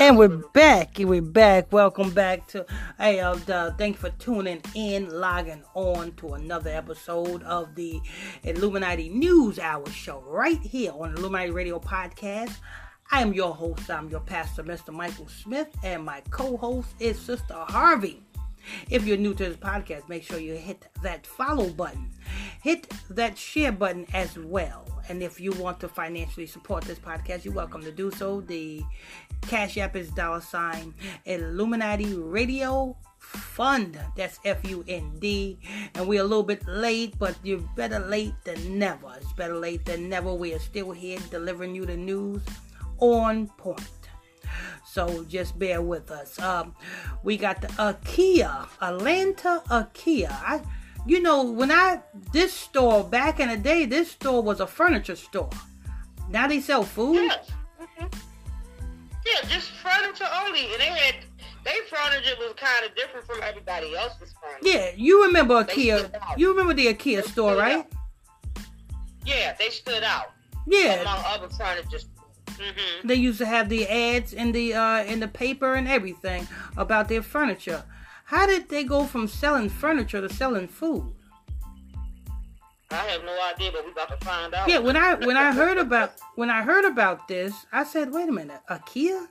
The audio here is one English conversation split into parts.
And we're back. We're back. Welcome back to. Hey, uh, thank you for tuning in, logging on to another episode of the Illuminati News Hour show right here on Illuminati Radio Podcast. I am your host. I'm your pastor, Mr. Michael Smith, and my co-host is Sister Harvey. If you're new to this podcast, make sure you hit that follow button. Hit that share button as well. And if you want to financially support this podcast, you're welcome to do so. The Cash App is dollar sign Illuminati Radio Fund. That's F U N D. And we're a little bit late, but you're better late than never. It's better late than never. We are still here delivering you the news on point. So just bear with us. Um, we got the IKEA, Atlanta IKEA. I, you know, when I this store back in the day, this store was a furniture store. Now they sell food. Yes. Mm-hmm. Yeah, just furniture only, and they had their furniture was kind of different from everybody else's furniture. Yeah, you remember They IKEA? You remember the IKEA They store, right? out. Yeah, they stood out Yeah, among other furniture. Hmm they used to have the ads in the uh, in the paper and everything about their furniture. How did they go from selling furniture to selling food? I have no idea, but we about to find out. Yeah, when I when I heard about when I heard about this, I said, "Wait a minute, IKEA?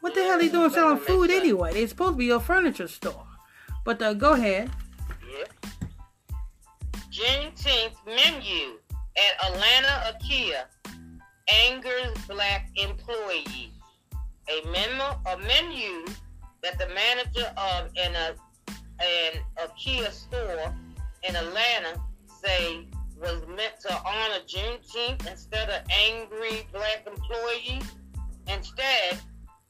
What the hell are they doing selling food sense. anyway? They're supposed to be a furniture store." But uh, go ahead. Yeah. Juneteenth menu at Atlanta IKEA angers black employees. A memo, a menu that the manager of an, uh, an IKEA store in Atlanta say was meant to honor Juneteenth instead of angry black employees. Instead,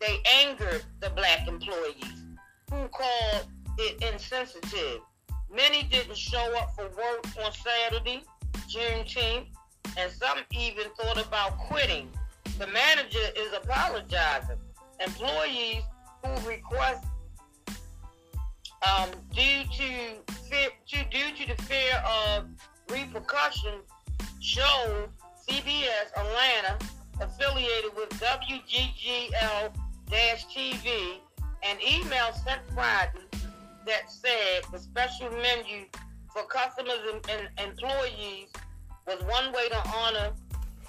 they angered the black employees who called it insensitive. Many didn't show up for work on Saturday, Juneteenth, and some even thought about quitting. The manager is apologizing. Employees who request um, due to fear, to, due to the fear of repercussions showed CBS Atlanta affiliated with WGCL TV an email sent Friday that said the special menu for customers and, and employees was one way to honor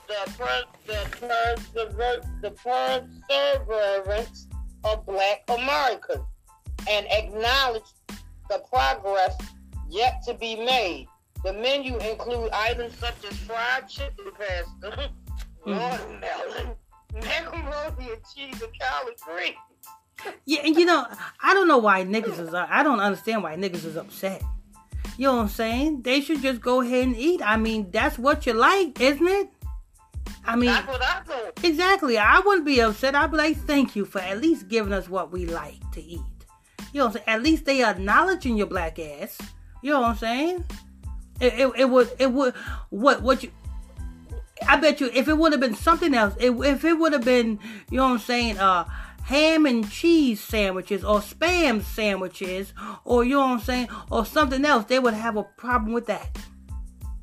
the per, the per, the, the perseverance of Black Americans and acknowledge the progress yet to be made. The menu include items such as fried chicken pasta, hmm. watermelon, macaroni and cheese, and collard greens. Yeah, and you know, I don't know why niggas is. I don't understand why niggas is upset. You know what I'm saying? They should just go ahead and eat. I mean, that's what you like, isn't it? I mean, That's what I do. exactly. I wouldn't be upset. I'd be like, thank you for at least giving us what we like to eat. You know what I'm saying? At least they acknowledging your black ass. You know what I'm saying? It, it, it would it would what what you I bet you if it would have been something else, it, if it would have been, you know what I'm saying, uh, ham and cheese sandwiches or spam sandwiches or you know what I'm saying, or something else, they would have a problem with that.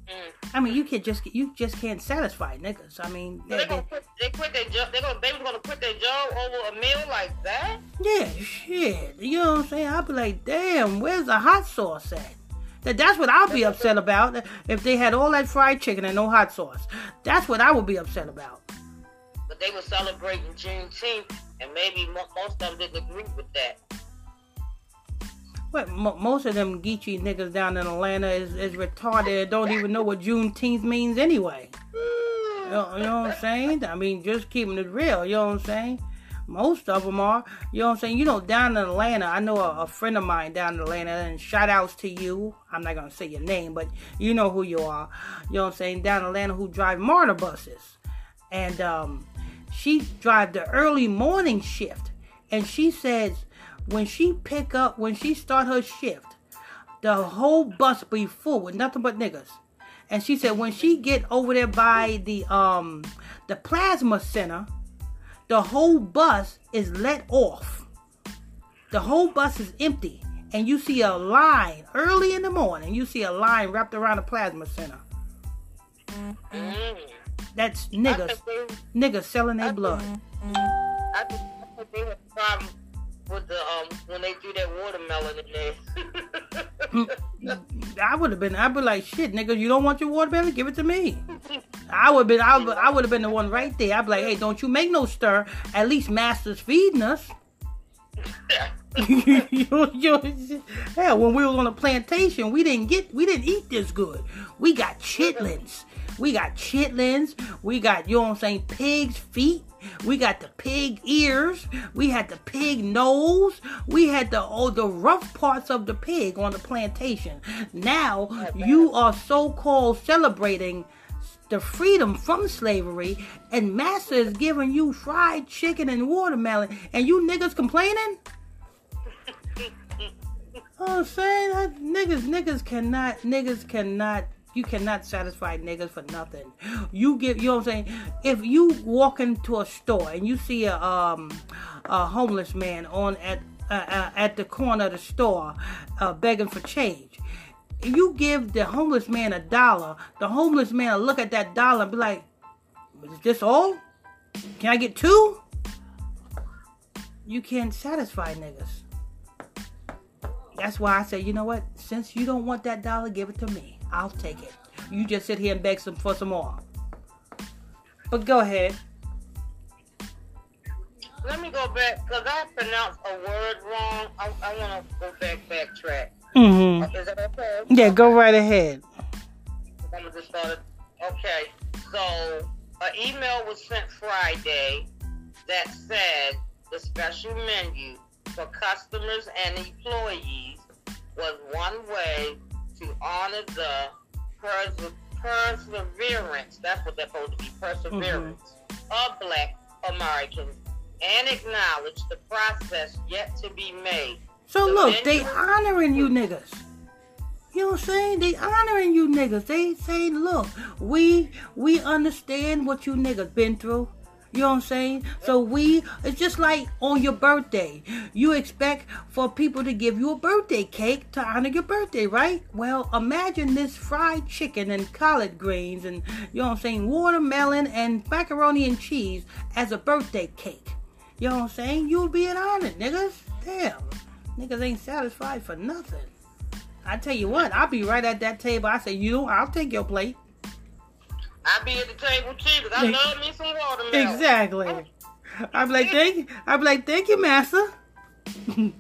Mm. I mean, you can just you just can't satisfy niggas. I mean, So they, they gonna they, quit, they quit their job. They gonna they was gonna quit their job over a meal like that. yeah, shit. You know what I'm saying? I'd be like, damn, where's the hot sauce at? That, that's what I'll be upset about if they had all that fried chicken and no hot sauce. That's what I would be upset about. But they were celebrating Juneteenth, and maybe mo- most of them didn't agree with that. But mo most of them geeky niggas down in Atlanta is, is retarded. Don't even know what Juneteenth means anyway. You know, you know what I'm saying? I mean, just keeping it real. You know what I'm saying? Most of them are. You know what I'm saying? You know, down in Atlanta, I know a, a friend of mine down in Atlanta, and shout outs to you. I'm not gonna say your name, but you know who you are. You know what I'm saying? Down in Atlanta, who drive MARTA buses, and um, she drive the early morning shift, and she says when she pick up, when she start her shift, the whole bus be full with nothing but niggas. And she said when she get over there by the um the plasma center, the whole bus is let off. The whole bus is empty. And you see a line early in the morning. You see a line wrapped around the plasma center. Mm. That's I niggas. Niggas selling their blood. I think they had a problem with the um when they threw that watermelon in there. I would have been. I'd be like, shit, nigga, you don't want your watermelon? Give it to me. I would have been. I would, I would have been the one right there. I'd be like, hey, don't you make no stir. At least Master's feeding us. you, you, hell, when we was on a plantation, we didn't get, we didn't eat this good. We got chitlins. We got chitlins. We got, you know what I'm saying, pig's feet. We got the pig ears. We had the pig nose. We had the oh, the rough parts of the pig on the plantation. Now you are so-called celebrating the freedom from slavery, and Master is giving you fried chicken and watermelon, and you niggas complaining? Oh, I'm saying that niggas, niggas cannot, niggas cannot you cannot satisfy niggas for nothing. You give, you know what I'm saying? If you walk into a store and you see a um a homeless man on at uh, uh, at the corner of the store uh, begging for change, you give the homeless man a dollar, the homeless man will look at that dollar and be like, "Is this all? Can I get two? You can't satisfy niggas. That's why I say, you know what? Since you don't want that dollar, give it to me. I'll take it. You just sit here and beg some for some more. But go ahead. Let me go back because I pronounced a word wrong. I, I want to go back, backtrack. Mm-hmm. Is that okay? Yeah, go right ahead. Okay, so an email was sent Friday that said the special menu for customers and employees was one way to honor the pers- perseverance, that's what they're supposed to be, perseverance mm-hmm. of black Americans and acknowledge the process yet to be made. So the look, they honoring you niggas. You know what I'm saying? They honoring you niggas. They saying, look, we we understand what you niggas been through. You know what I'm saying? So we, it's just like on your birthday. You expect for people to give you a birthday cake to honor your birthday, right? Well, imagine this fried chicken and collard greens and, you know what I'm saying, watermelon and macaroni and cheese as a birthday cake. You know what I'm saying? You'll be an honor, niggas. Damn. Niggas ain't satisfied for nothing. I tell you what, I'll be right at that table. I say, you, I'll take your plate. I'll be at the table too because I love me some watermelon. Exactly. I'm like, thank I'm like, thank you, master. I still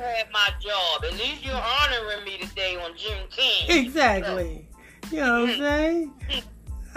have my job. At least you're honoring me today on June 10th. Exactly. You know what I'm mm-hmm. saying? Mm-hmm.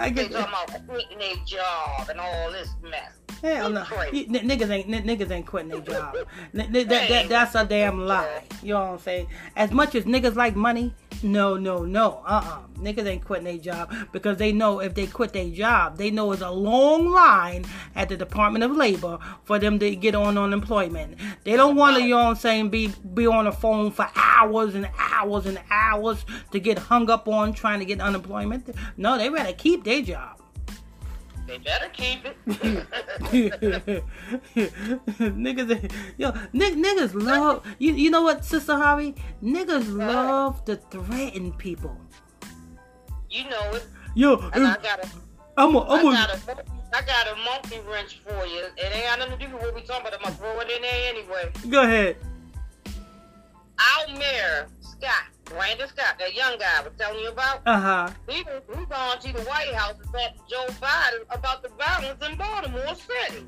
I get they talking about quitting their job and all this mess. Hell no, n- niggas ain't n- niggas ain't quitting their job. N- that, that, that's a damn lie. You know what I'm saying? As much as niggas like money, no, no, no. Uh-uh. Niggas ain't quitting their job because they know if they quit their job, they know it's a long line at the Department of Labor for them to get on unemployment. They don't want to, you know what I'm saying, be be on the phone for hours and hours and hours to get hung up on trying to get unemployment. No, they rather keep their job. They better keep it. niggas, yo, n- niggas love you. You know what, Sister Harvey? Niggas love to threaten people. You know it. Yo, and I got a, I'm a, I'm I got a, I got a monkey wrench for you. It ain't got nothing to do with what we talking about. I'm gonna throw it in there anyway. Go ahead. Our mayor, Scott, Brandon Scott, that young guy I was telling you about. Uh huh. He, he gone to the White House and talked to Joe Biden about the violence in Baltimore City.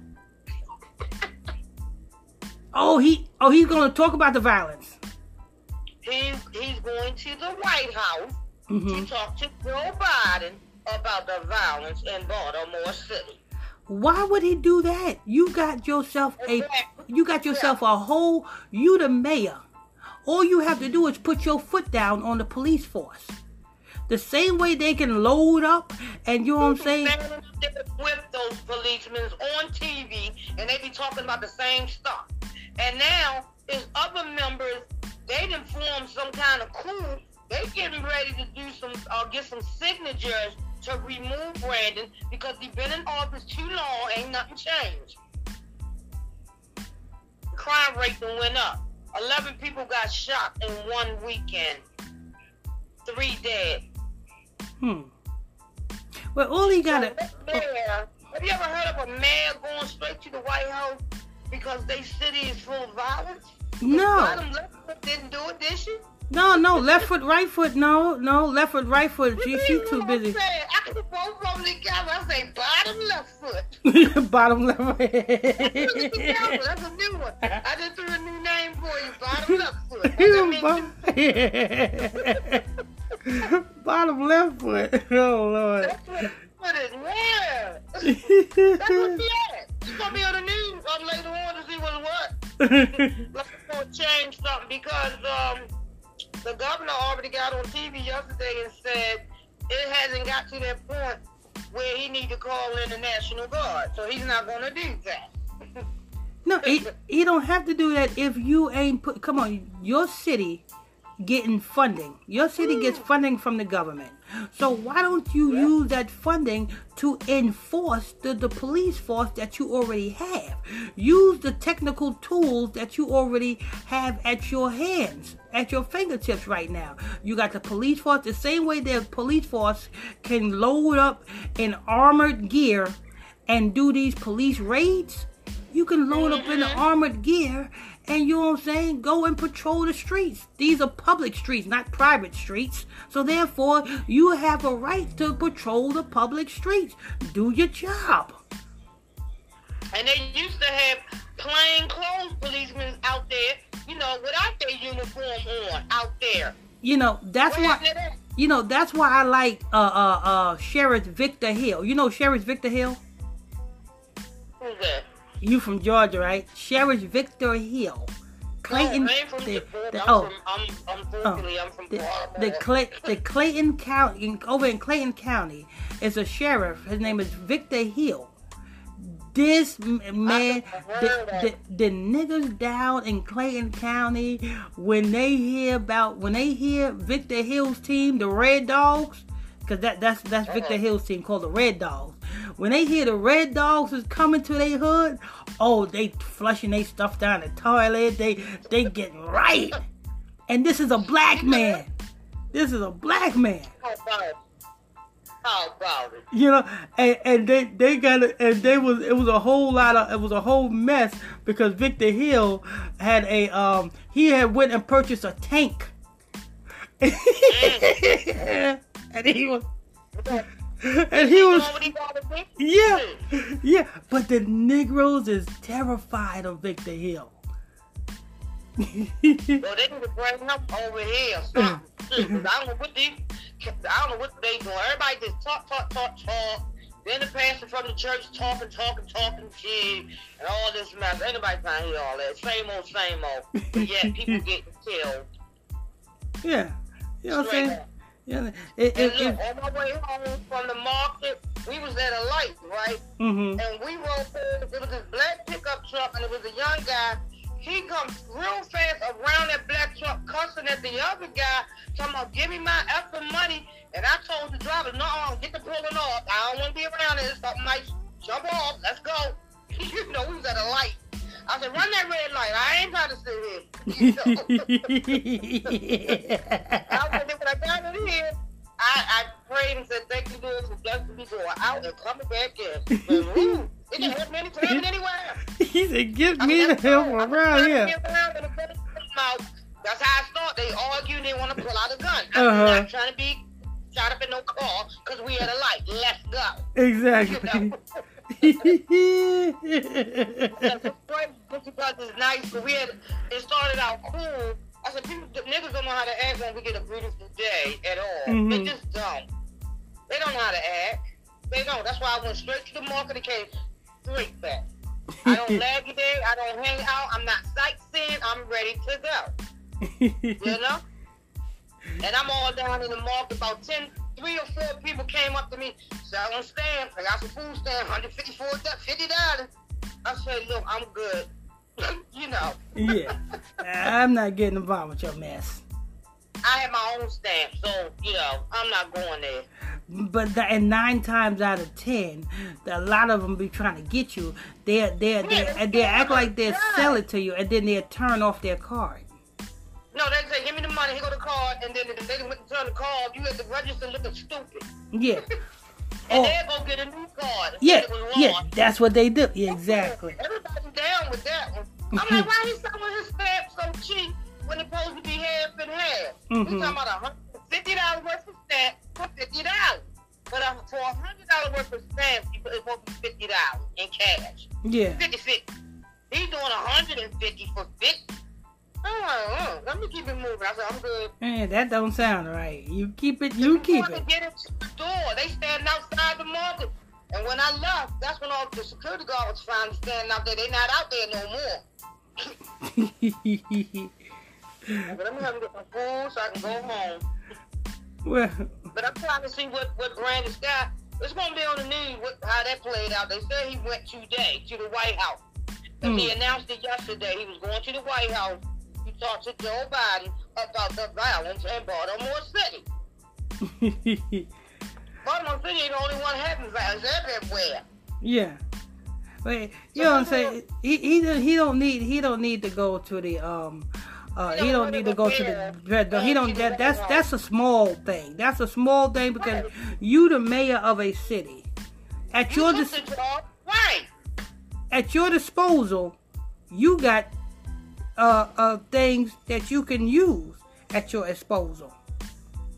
oh, he oh he's gonna talk about the violence. He's he's going to the White House mm-hmm. to talk to Joe Biden about the violence in Baltimore City. Why would he do that? You got yourself a you got yourself a whole you the mayor all you have to do is put your foot down on the police force. The same way they can load up and you know what I'm saying? With those policemen on TV and they be talking about the same stuff. And now is other members, they done formed some kind of coup. They getting ready to do some uh, get some signatures to remove Brandon because he been in office too long, ain't nothing changed. The crime rate done went up. 11 people got shot in one weekend. Three dead. Hmm. Well, all he got. So Have you ever heard of a mayor going straight to the White House because they city is full of violence? No. Bottom left foot didn't do it, did she? No, no, left foot, right foot, no, no, left foot, right foot. She, she You too busy. saying? I can both of them together. I say bottom left foot. Bottom left. Put together. That's a new one. I just threw a new name. Bottom left foot. What? Bottom left foot. Oh Lord. That's what put it. Yeah. That's what she had. She's gonna be on the news um, later on to see what's what. Let's go change something because um, the governor already got on TV yesterday and said it hasn't got to that point where he need to call in the National Guard. So he's not gonna do that. no, he, he don't have to do that if you ain't put. Come on, your city getting funding. Your city gets mm. funding from the government. So why don't you use that funding to enforce the, the police force that you already have? Use the technical tools that you already have at your hands, at your fingertips right now. You got the police force, the same way the police force can load up in armored gear and do these police raids. You can load up in the armored gear and you know what I'm saying? Go and patrol the streets. These are public streets, not private streets. So therefore, you have a right to patrol the public streets. Do your job. And they used to have plain clothes policemen out there, you know, without their uniform on out there. You know, that's why you know, that's why I like uh uh uh Sheriff Victor Hill. You know Sheriff Victor Hill? Who's that? You from Georgia, right? Sheriff Victor Hill. Clayton no, I ain't from the, the, the- I'm oh, from, I'm, I'm oh. from the, the, Clay, the Clayton County in- over in Clayton County is a sheriff. His name is Victor Hill. This man, the, the, the niggas down in Clayton County, when they hear about when they hear Victor Hill's team, the Red Dogs, because that that's that's Victor. Hill's team called the Red Dogs. When they hear the Red Dogs is coming to their hood, oh, they flushing their stuff down the toilet. They they getting right. And this is a black man. This is a black man. How about it? How about it? You know, and, and they they got it, and they was it was a whole lot of it was a whole mess because Victor Hill had a um he had went and purchased a tank, and he was and he was know what he gotta do? yeah yeah, but the Negroes is terrified of Victor Hill. Well, they need to bring him over here. or something. 'Cause I don't know what these, I don't know what they doing. Everybody just talk, talk, talk, talk. Then the pastor from the church talking, talking, talking shit, and all this mess. Anybody trying to hear all that? Same old, same old. But yet people getting killed. yeah, you know what I'm saying? up. Yeah, it, And it, look, it, on my way home from the market, we was at a light, right? mhm. and we rolled past, it was this black pickup truck, and it was a young guy. He comes real fast around that black truck, cussing at the other guy, talking about, give me my extra money. And I told the driver, no, get the pulling off. I don't want to be around it. Something might jump off. Let's go. you know, we was at a light. I said, run that red light. I ain't trying to sit here. You? I in, when I got in here, I, I prayed and said, thank you, Lord, for blessing me going out and coming back in. But, woo, it didn't help me anytime anywhere. he said, "Give I me the that's help all. I'm around here." around and put it in my mouth. That's how I start. They argue. They want to pull out a gun. I'm Uh-huh. not trying to be shot up in no car because we at a light. Let's go. Exactly. That's great because it's nice. But we had it started out cool. I said people, niggas don't know how to act when we get a beautiful day at all. They Mhm. just don't. They don't know how to act. They don't. That's why I went straight to the market and came straight back. I don't lag day. I don't hang out. I'm not sightseeing. I'm ready to go. You know? And I'm all down in the market. About 10, three or four people came up to me, selling stamps. I got some food stamps, 154 $50. I said, look, I'm good. you know, yeah, I'm not getting involved with your mess. I have my own stamp, so, you know, I'm not going there. But the, and nine times out of ten, a lot of them be trying to get you. They they they they act like they sell it to you, and then they turn off their card. No, they say, give me the money, here go the card, and then they went and turned the card. You at the register looking stupid. Yeah. and Oh. they'll go get a new card. Yeah, yeah, that's what they do. Yeah, exactly. Everybody's down with that one. I'm like, why he selling his stamps so cheap when it's supposed to be half and half? Mhm. We talking about a hundred fifty dollars worth of stamps for fifty dollars. But uh, for a hundred dollars worth of stamps, supposed to be fifty dollars in cash. Yeah. 50 50. He's doing 150 for 50. I'm like, oh, let me keep it moving. I said, I'm good. Man, that don't sound right. You keep it, you keep Before it. get into the door, they standing outside the market. And when I left, that's when all the security guards finally standing out there. They not out there no more. But have them get some food so I can go home. well, But I'm trying to see what what Brandon Scott. It's gonna be on the news what, how that played out. They said he went today to the White House. And he Hmm. announced it yesterday. He was going to the White House talk to Joe Biden about the violence in Baltimore City. Baltimore City ain't the only one having violence everywhere. yeah. But you know what I'm saying? He he don't- he don't need he don't need to go to the um. Uh, he don't need to go to the. He don't. That, that's that's a small thing. That's a small thing because you the mayor of a city. At You your dis- right? at your disposal, you got uh, uh, things that you can use at your disposal.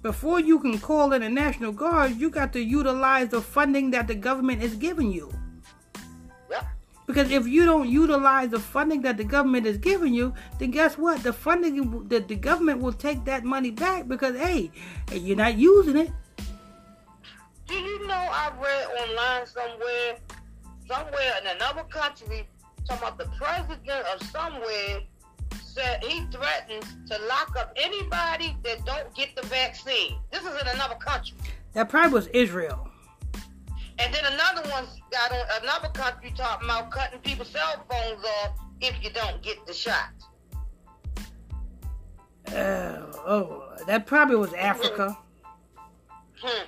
Before you can call in the National Guard, you got to utilize the funding that the government is giving you. Yep. Because if you don't utilize the funding that the government is giving you, then guess what? The funding that the government will take that money back because hey, you're not using it. Do you know I read online somewhere, somewhere in another country, talking about the president of somewhere said he threatens to lock up anybody that don't get the vaccine. This is in another country. That probably was Israel. And then another one's got on another country talking about cutting people's cell phones off if you don't get the shot. Uh, oh, that probably was Africa. Hmm.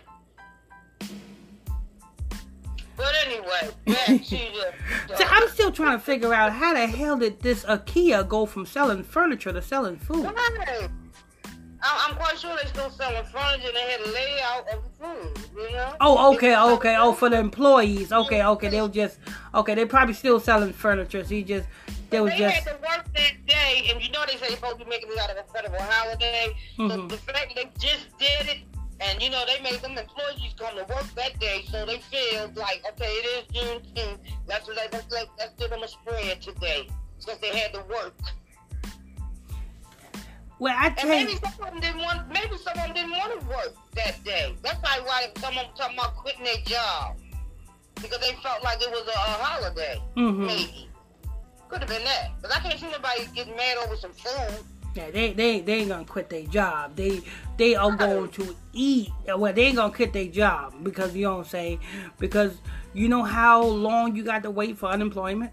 But anyway, back to the. the So I'm still trying to figure out how the hell did this IKEA go from selling furniture to selling food? Right. I'm quite sure they still selling furniture. They had a layout of food, you know. Oh, okay, okay. Oh, for the employees. Okay, okay. They'll just okay. They probably still selling furniture. So you just they was They just had to work that day, and you know they say you're supposed to be making it out of a federal holiday. So Mhm. the fact that they just did it, and you know they made them employees come to work that day, so they feel like okay, it is Juneteenth. Let's let let's, let, let's give them a spread today, since they had to work. well. I And maybe some of them didn't want. Maybe some of them didn't want to work that day. That's probably why some of them talking about quitting their job because they felt like it was a, a holiday. Mhm. Maybe could have been that. But I can't see nobody getting mad over some food. Yeah, they they they ain't gonna quit their job. They they are going to eat. Well, they ain't gonna quit their job because you know what I'm saying. Because you know how long you got to wait for unemployment.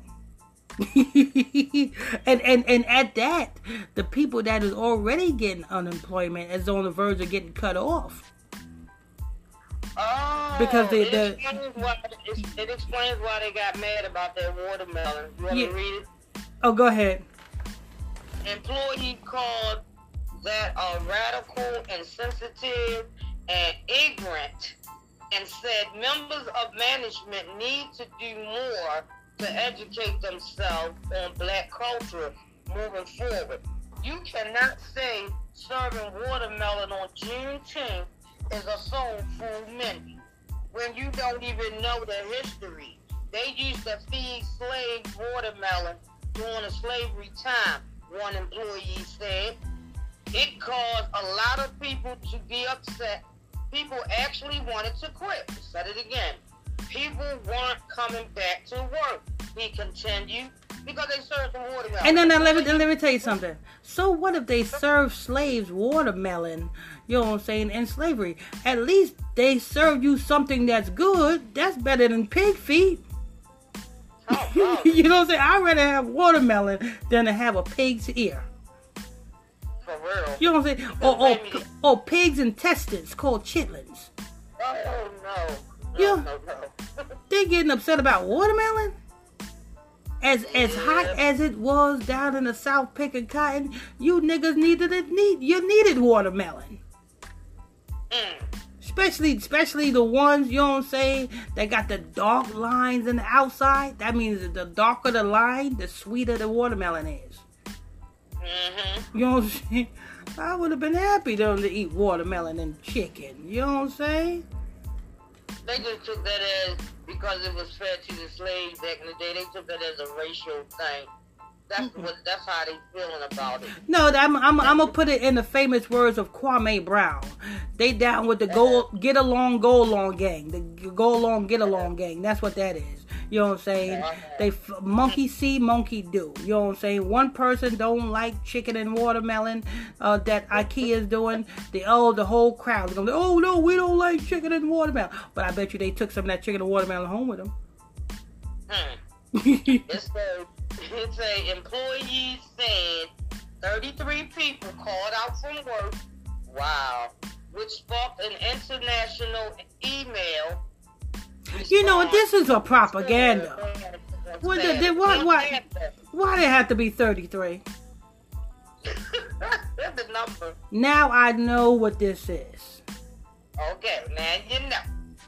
and and and at that, the people that is already getting unemployment is on the verge of getting cut off. Oh, Because they- it, the- explains why, it, it explains why they got mad about that watermelon. You want Yeah. to read it? Oh, go ahead. Employee called that are radical, insensitive, and ignorant, and said members of management need to do more to educate themselves on black culture moving forward. You cannot say serving watermelon on Juneteenth is a soul food menu when you don't even know the history. They used to feed slaves watermelon during the slavery time, one employee said. It caused a lot of people to be upset. People actually wanted to quit. Said it again. People weren't coming back to work. He continued because they served watermelon. And then now let me let me tell you something. So what if they serve slaves watermelon? You know what I'm saying? In slavery, at least they serve you something that's good. That's better than pig feet. You know what I'm saying? I'd rather have watermelon than to have a pig's ear. for real. You know what I'm saying? Or or, or pig's intestines called chitlins. Oh no. No, Yeah. no, no. They getting upset about watermelon? As as hot as it was down in the south picking cotton, you niggas needed it need you needed watermelon. Especially, especially the ones you know what I'm saying that got the dark lines in the outside. That means that the darker the line, the sweeter the watermelon is. Mm-hmm. You know what I'm saying? I would have been happy though to eat watermelon and chicken. You know what I'm saying? They just took that as because it was fed to the slaves back in the day. They took that as a racial thing. That's what. That's how they feeling about it. No, I'm, I'm, I'm gonna put it in the famous words of Kwame Brown. They down with the go get along, go along gang. The go along, get along gang. That's what that is. You know what I'm saying? They f- monkey see, monkey do. You know what I'm saying? One person don't like chicken and watermelon uh, that IKEA is doing. The oh, the whole crowd is gonna. Oh no, we don't like chicken and watermelon. But I bet you they took some of that chicken and watermelon home with them. Hmm. It's a, employee said 33 people called out from work. Wow. Which sparked an international email. You know? This is a propaganda. What the- the- what- what? Why they have to be 33? That's the number. Now I know what this is. Okay, now you know.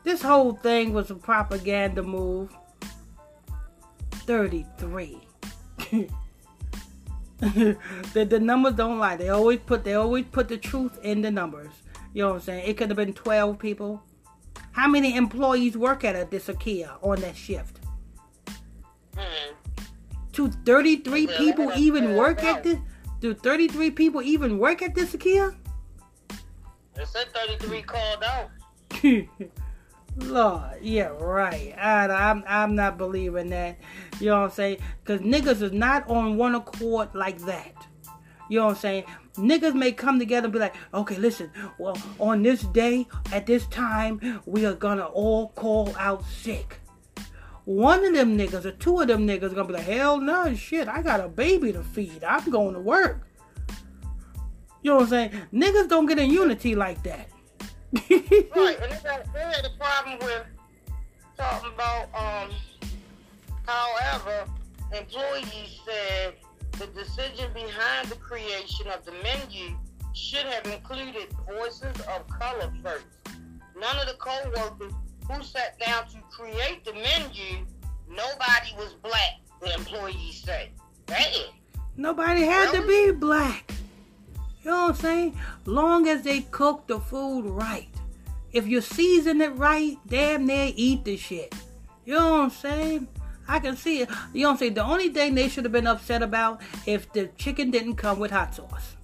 This whole thing was a propaganda move. 33. the, the numbers don't lie. They always put they always put the truth in the numbers. You know what I'm saying? It could have been 12 people. How many employees work at a this IKEA on that shift? Hmm. Do 33 Yeah, people even work at this? Do 33 people even work at this IKEA? It said 33 called out. Lord, yeah, right. I, I'm, I'm not believing that. You know what I'm saying? Because niggas is not on one accord like that. You know what I'm saying? Niggas may come together and be like, okay, listen, well, on this day, at this time, we are gonna all call out sick. One of them niggas or two of them niggas gonna be like, hell no, shit, I got a baby to feed. I'm going to work. You know what I'm saying? Niggas don't get in unity like that. Right, and they, got, they had a problem with talking about, um, however, employees said the decision behind the creation of the menu should have included voices of color first. None of the co-workers who sat down to create the menu, nobody was black, the employees say. That is. Nobody had to be black. You know what I'm saying? Long as they cook the food right. If you season it right, damn near eat the shit. You know what I'm saying? I can see it. You know what I'm saying? The only thing they should have been upset about if the chicken didn't come with hot sauce.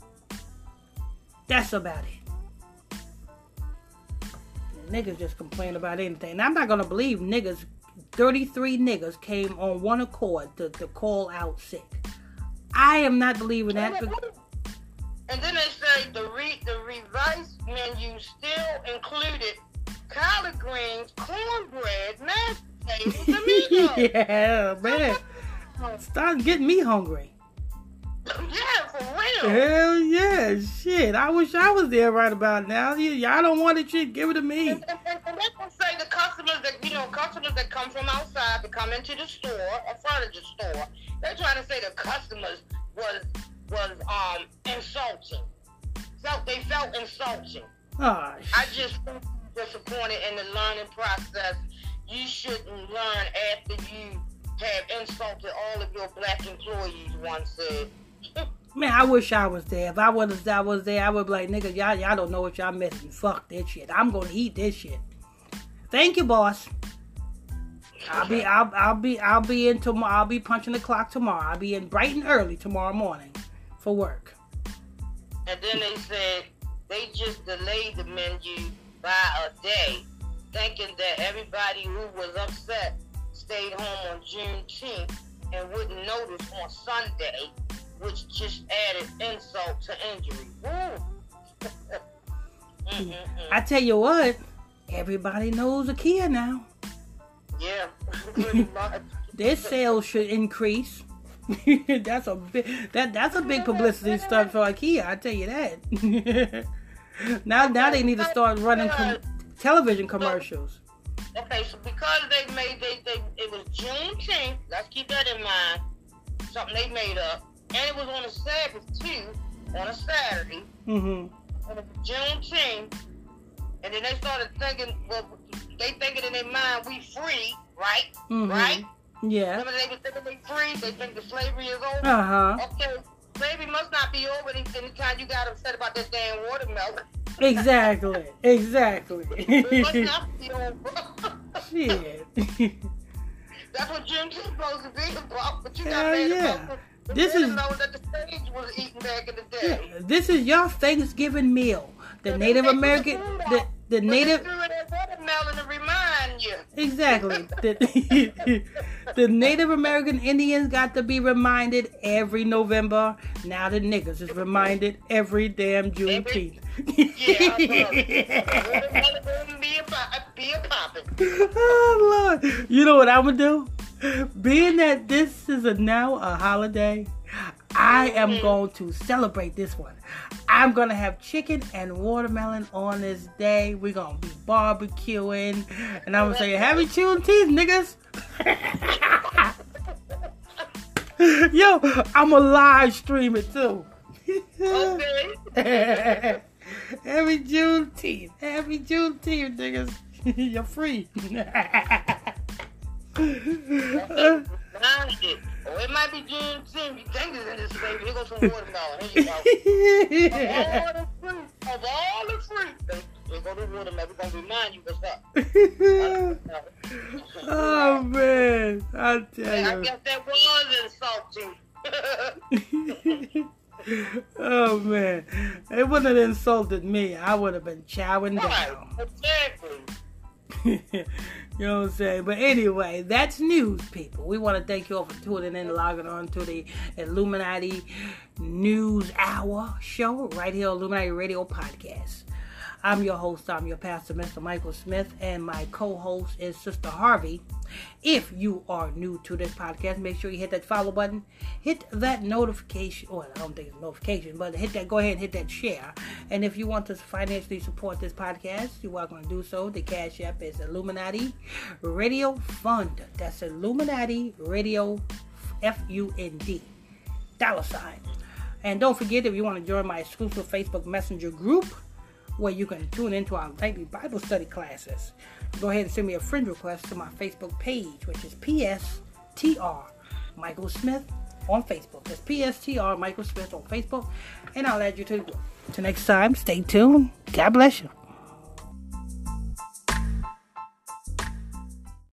That's about it. Niggas just complain about anything. I'm not gonna believe niggas 33 niggas came on one accord to, to call out sick. I am not believing that. And then they say the re- the revised menu still included collard greens, cornbread, mashed potatoes, and yeah, man. Start getting me hungry. yeah, for real. Hell yeah, shit. I wish I was there right about now. Y'all don't want it, shit. Give it to me. And, and, and can say the customers that you know, customers that come from outside to come into the store, a furniture store, they're trying to say the customers was was um insulting. Felt they felt insulting. Oh, I just disappointed in the learning process. You shouldn't learn after you have insulted all of your black employees. One said. man, I wish I was there. If I was, I was there, I would be like, nigga, y'all, y'all don't know what y'all missing. Fuck this shit. I'm gonna eat this shit. Thank you, boss. I'll be, I'll, I'll be, I'll be in tomorrow. I'll be punching the clock tomorrow. I'll be in bright and early tomorrow morning for work. And then they said they just delayed the menu by a day, thinking that everybody who was upset stayed home on Juneteenth and wouldn't notice on Sunday, which just added insult to injury. Woo. I tell you what, everybody knows a IKEA now. yeah, pretty much. Their sales should increase. that's a big that that's a big publicity stunt for IKEA. I tell you that. now now they need to start running com- television commercials. Okay, so because they made they, they it was Juneteenth, let's keep that in mind. Something they made up. And it was on a Sabbath too, on a Saturday. Mm-hmm. And it was Juneteenth. And then they started thinking, well, they thinking in their mind we free, right? Mhm. Right? Yeah. Remember they was thinking they free. They think the slavery is over. Uh huh. Okay, slavery must not be over any- anytime you got upset about that damn watermelon. Exactly. Exactly. it must not be over. Shit. That's what Juneteenth supposed to be about. But you got mad yeah. about This is- watermelon that the stage was eating back in the day. this is your Thanksgiving meal. The Native American, the the Native, They threw in that watermelon to remind you. exactly. The, the Native American Indians got to be reminded every November. Now the niggas is reminded every damn Juneteenth. Yeah, watermelon wouldn't be a, pop- be a poppin'. oh Lord! You know what I'm gonna do? Being that this is a now a holiday, I am going to celebrate this one. I'm gonna have chicken and watermelon on this day. We're gonna be barbecuing, and I'm gonna say Happy Juneteenth, niggas. Yo, I'm gonna live stream it too. Okay. Happy Juneteenth. Happy Juneteenth, niggas. You're free. Mind it. Might be. You think it's in this baby. Here goes some watermelon. Here you go. Of all the fruit, of all the fruit, here go the watermelon. We're gonna remind you what's up. oh man, I tell yeah, you. I guess that was insulting. you. oh man, it wouldn't have insulted me. I would have been chowing right, down. exactly. you know what I'm saying? But anyway, that's news, people. We want to thank you all for tuning in and logging on to the Illuminati News Hour show right here on Illuminati Radio Podcast. I'm your host, I'm your pastor, Mr. Michael Smith, and my co host is Sister Harvey. If you are new to this podcast, make sure you hit that follow button, hit that notification, or I don't think it's notification, but hit that, go ahead and hit that share. And if you want to financially support this podcast, you're welcome to do so. The Cash App is Illuminati Radio Fund. That's Illuminati Radio F U N D. Dollar sign. And don't forget if you want to join my exclusive Facebook Messenger group, where you can tune into our nightly Bible study classes. Go ahead and send me a friend request to my Facebook page, which is PSTR Michael Smith on Facebook. That's PSTR Michael Smith on Facebook, and I'll add you to the. Till next time, stay tuned. God bless you.